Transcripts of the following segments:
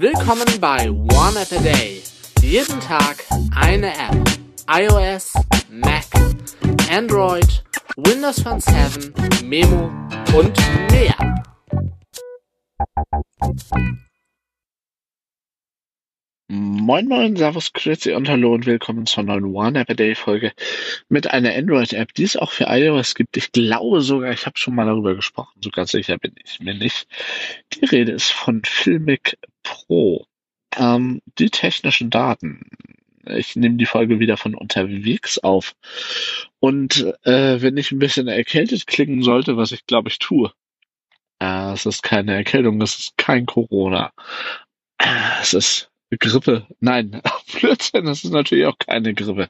Willkommen bei One App a Day. Jeden Tag eine App. iOS, Mac, Android, Windows Phone 7, Memo und mehr. Moin Moin, Servus, Grüezi und Hallo und willkommen zur neuen One App a Day Folge mit einer Android-App, die es auch für iOS gibt. Ich glaube sogar, ich habe schon mal darüber gesprochen, so ganz sicher bin ich mir nicht. Die Rede ist von Filmic Pro. Ähm, die technischen Daten. Ich nehme die Folge wieder von unterwegs auf. Und äh, wenn ich ein bisschen erkältet klingen sollte, was ich glaube ich tue, äh, es ist keine Erkältung, es ist kein Corona. Äh, es ist Grippe. Nein, Blödsinn, das ist natürlich auch keine Grippe.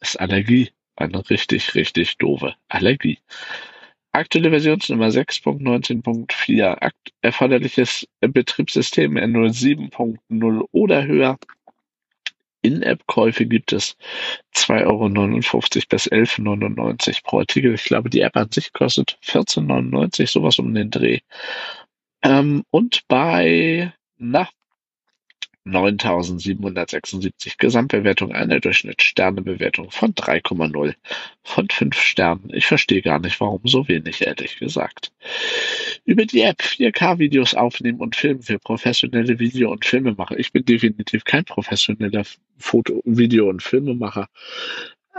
Es ist Allergie. Eine richtig, richtig doofe Allergie. Aktuelle Versionsnummer 6.19.4. Erforderliches Betriebssystem Android 7.0 oder höher. In-App-Käufe gibt es 2,59 Euro bis 11,99 Euro pro Artikel. Ich glaube, die App an sich kostet 14,99 Euro, sowas um den Dreh. Ähm, und bei, na, 9.776 Gesamtbewertung, eine Durchschnittssternebewertung von 3,0 von 5 Sternen. Ich verstehe gar nicht, warum so wenig, ehrlich gesagt. Über die App 4K-Videos aufnehmen und filmen für professionelle Video- und Filmemacher. Ich bin definitiv kein professioneller Foto-, Video- und Filmemacher.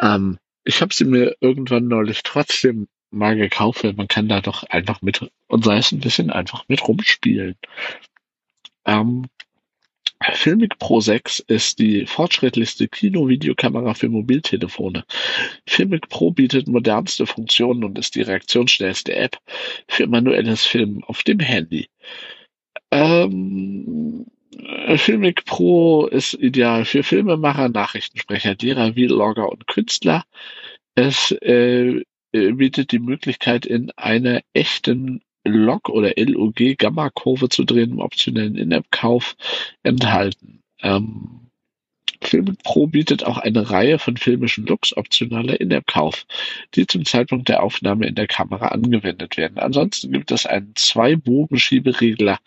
Ähm, ich habe sie mir irgendwann neulich trotzdem mal gekauft, weil man kann da doch einfach mit, und sei es ein bisschen einfach mit rumspielen. Ähm, Filmic Pro 6 ist die fortschrittlichste Kino-Videokamera für Mobiltelefone. Filmic Pro bietet modernste Funktionen und ist die reaktionsschnellste App für manuelles Filmen auf dem Handy. Ähm, Filmic Pro ist ideal für Filmemacher, Nachrichtensprecher, Lehrer, Vlogger und Künstler. Es äh, bietet die Möglichkeit, in einer echten Log- oder LOG-Gamma-Kurve zu drehen im optionellen In-App-Kauf enthalten. Ähm, Filmic Pro bietet auch eine Reihe von filmischen Looks optionaler In-App-Kauf, die zum Zeitpunkt der Aufnahme in der Kamera angewendet werden. Ansonsten gibt es einen Zwei-Bogen-Schieberegler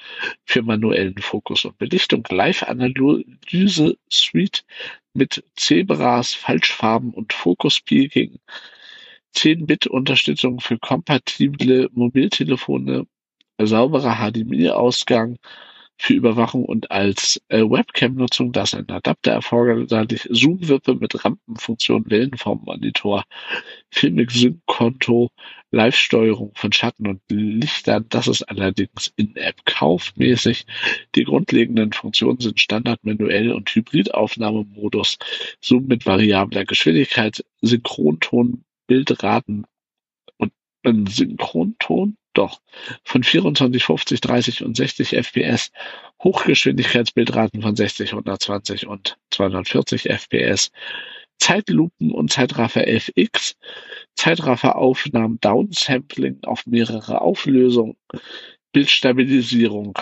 für manuellen Fokus und Belichtung, Live-Analyse-Suite mit Zebras, Falschfarben und Focus-Peaking, 10-Bit-Unterstützung für kompatible Mobiltelefone, sauberer HDMI-Ausgang für Überwachung und als äh, Webcam-Nutzung, da ist ein Adapter erforderlich, Zoom-Wippe mit Rampenfunktion, Wellenformmonitor, Filmic-Sync-Konto, Live-Steuerung von Schatten und Lichtern. Das ist allerdings in-App kaufmäßig. Die grundlegenden Funktionen sind Standard, manuell und Hybridaufnahmemodus, Zoom mit variabler Geschwindigkeit, Synchronton, Bildraten und ein Synchronton, doch, von 24, 50, 30 und 60 FPS, Hochgeschwindigkeitsbildraten von 60, 120 und 240 FPS, Zeitlupen und Zeitraffer FX, Zeitrafferaufnahmen, Downsampling auf mehrere Auflösungen, Bildstabilisierung,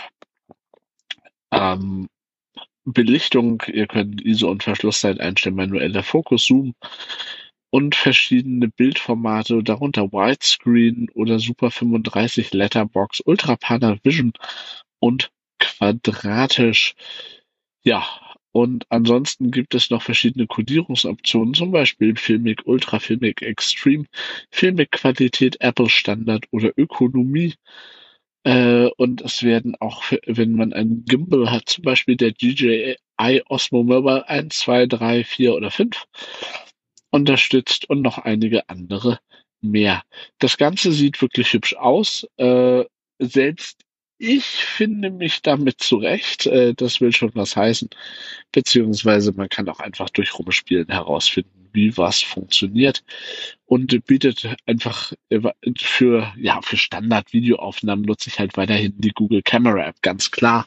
ähm, Belichtung, ihr könnt ISO und Verschlusszeit einstellen, manueller Fokus, Zoom, und verschiedene Bildformate, darunter Widescreen oder Super 35 Letterbox, Ultra Panavision und quadratisch. Ja, und ansonsten gibt es noch verschiedene Codierungsoptionen, zum Beispiel Filmic Ultra, Filmic Extreme, Filmic Qualität, Apple Standard oder Ökonomie. Äh, und es werden auch, wenn man einen Gimbal hat, zum Beispiel der DJI Osmo Mobile 1, 2, 3, 4 oder 5, unterstützt und noch einige andere mehr. Das Ganze sieht wirklich hübsch aus. Äh, selbst ich finde mich damit zurecht. Äh, das will schon was heißen. Beziehungsweise man kann auch einfach durch Rumspielen herausfinden, wie was funktioniert und bietet einfach für, ja, für Standard-Videoaufnahmen nutze ich halt weiterhin die Google Camera App, ganz klar.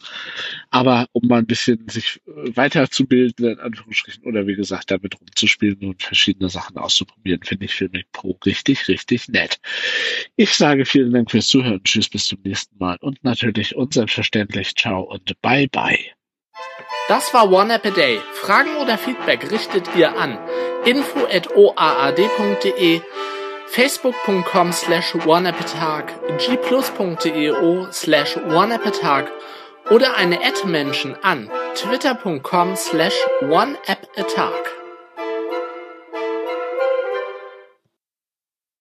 Aber um mal ein bisschen sich äh, weiterzubilden, in Anführungsstrichen, oder wie gesagt, damit rumzuspielen und verschiedene Sachen auszuprobieren, finde ich Filmic Pro richtig, richtig nett. Ich sage vielen Dank fürs Zuhören. Tschüss, bis zum nächsten Mal. Und natürlich und selbstverständlich ciao und bye bye. Das war One App a Day. Fragen oder Feedback richtet ihr an info@oaad.de, facebook.com slash oneappatag, gplus.eo slash oneappatag oder eine Ad-Menschen an twitter.com slash oneappatag.